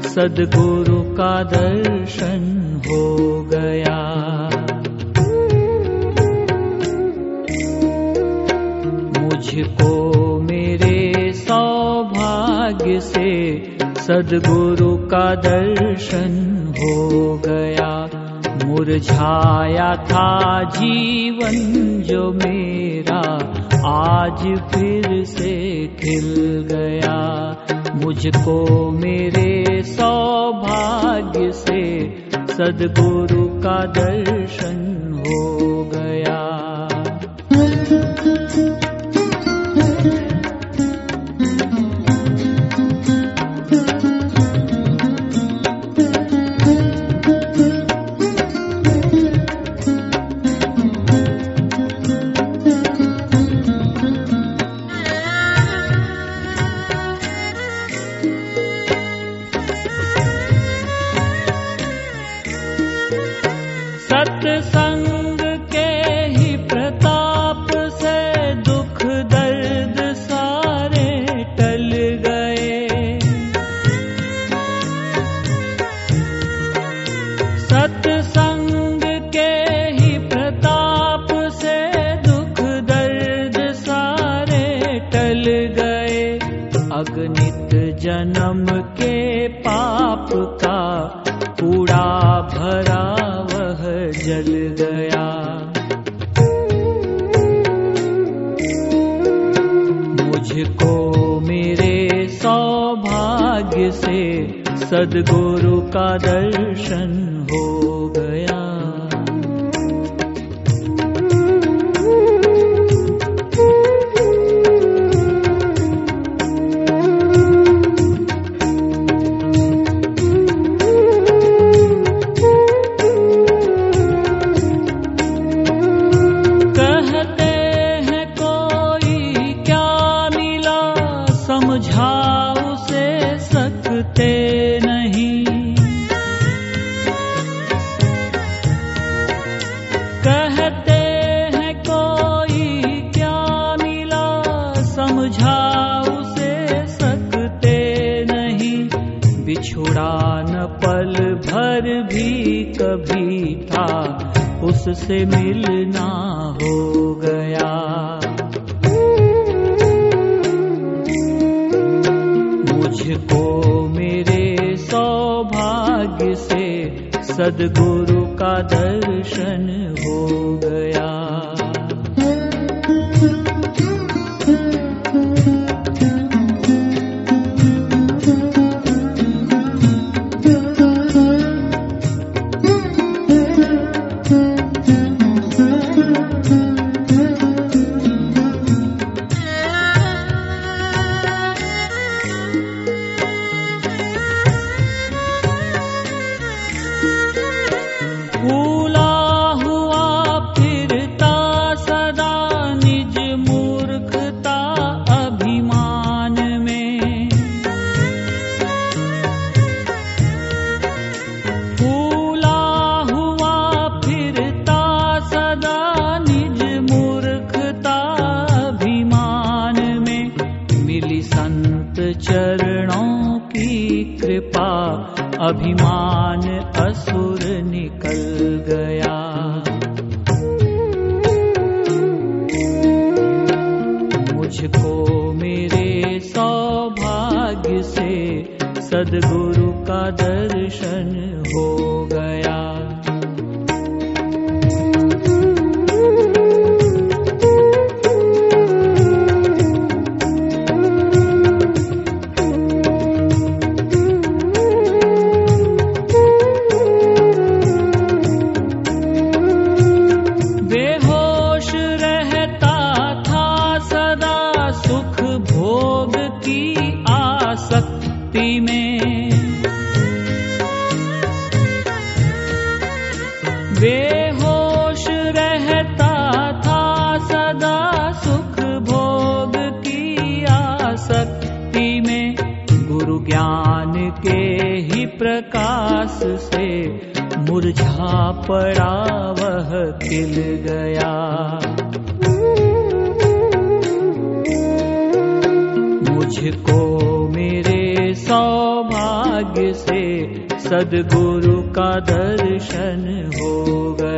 सदगुरु का दर्शन हो गया। मुझको मेरे सौभाग्य से सदगुरु का दर्शन हो गया। मुरझाया था जीवन जो मेरा, आज फिर से खिल गया। मुझको मेरे सौभाग्य से सदगुरु का दर्शन अगणित जन्म के पाप का कूड़ा भरा वह जल गया। मुझको मेरे सौभाग्य से सदगुरु का दर्शन कभी था उससे मिलना हो गया। मुझको मेरे सौभाग्य से सदगुरु का दर्शन हो निज मूर्खता अभिमान में मिली संत चरणों की कृपा। अभिमान असुर निकल गया। मुझको मेरे सौभाग्य से सदगुरु बेहोश रहता था सदा सुख भोग की आसक्ति में गुरु ज्ञान के ही प्रकाश से मुरझा पड़ा वह खिल गया। मुझको सदगुरु का दर्शन हो गया।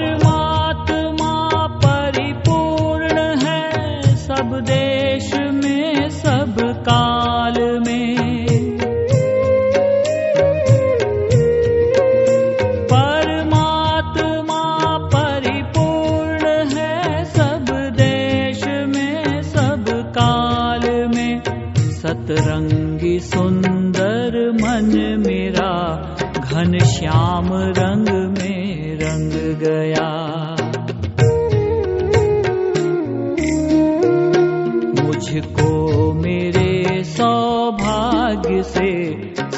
परमात्मा परिपूर्ण है सब देश में, सब काल में। परमात्मा परिपूर्ण है सब देश में, सब काल में। सतरंगी सुंदर मन मेरा, घन श्याम रंग में रंग गया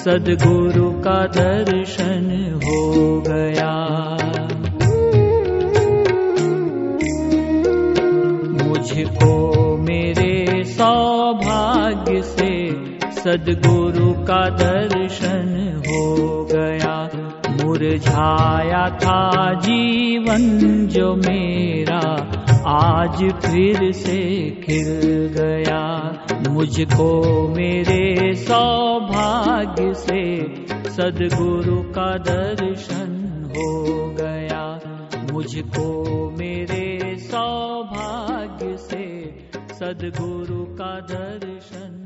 सदगुरु का दर्शन हो गया। मुझको मेरे सौभाग्य से सदगुरु का दर्शन हो गया। मुरझाया था जीवन जो मेरा आज फिर से खिल गया। मुझको मेरे सौभाग्य से सदगुरु का दर्शन हो गया। मुझको मेरे सौभाग्य से सदगुरु का दर्शन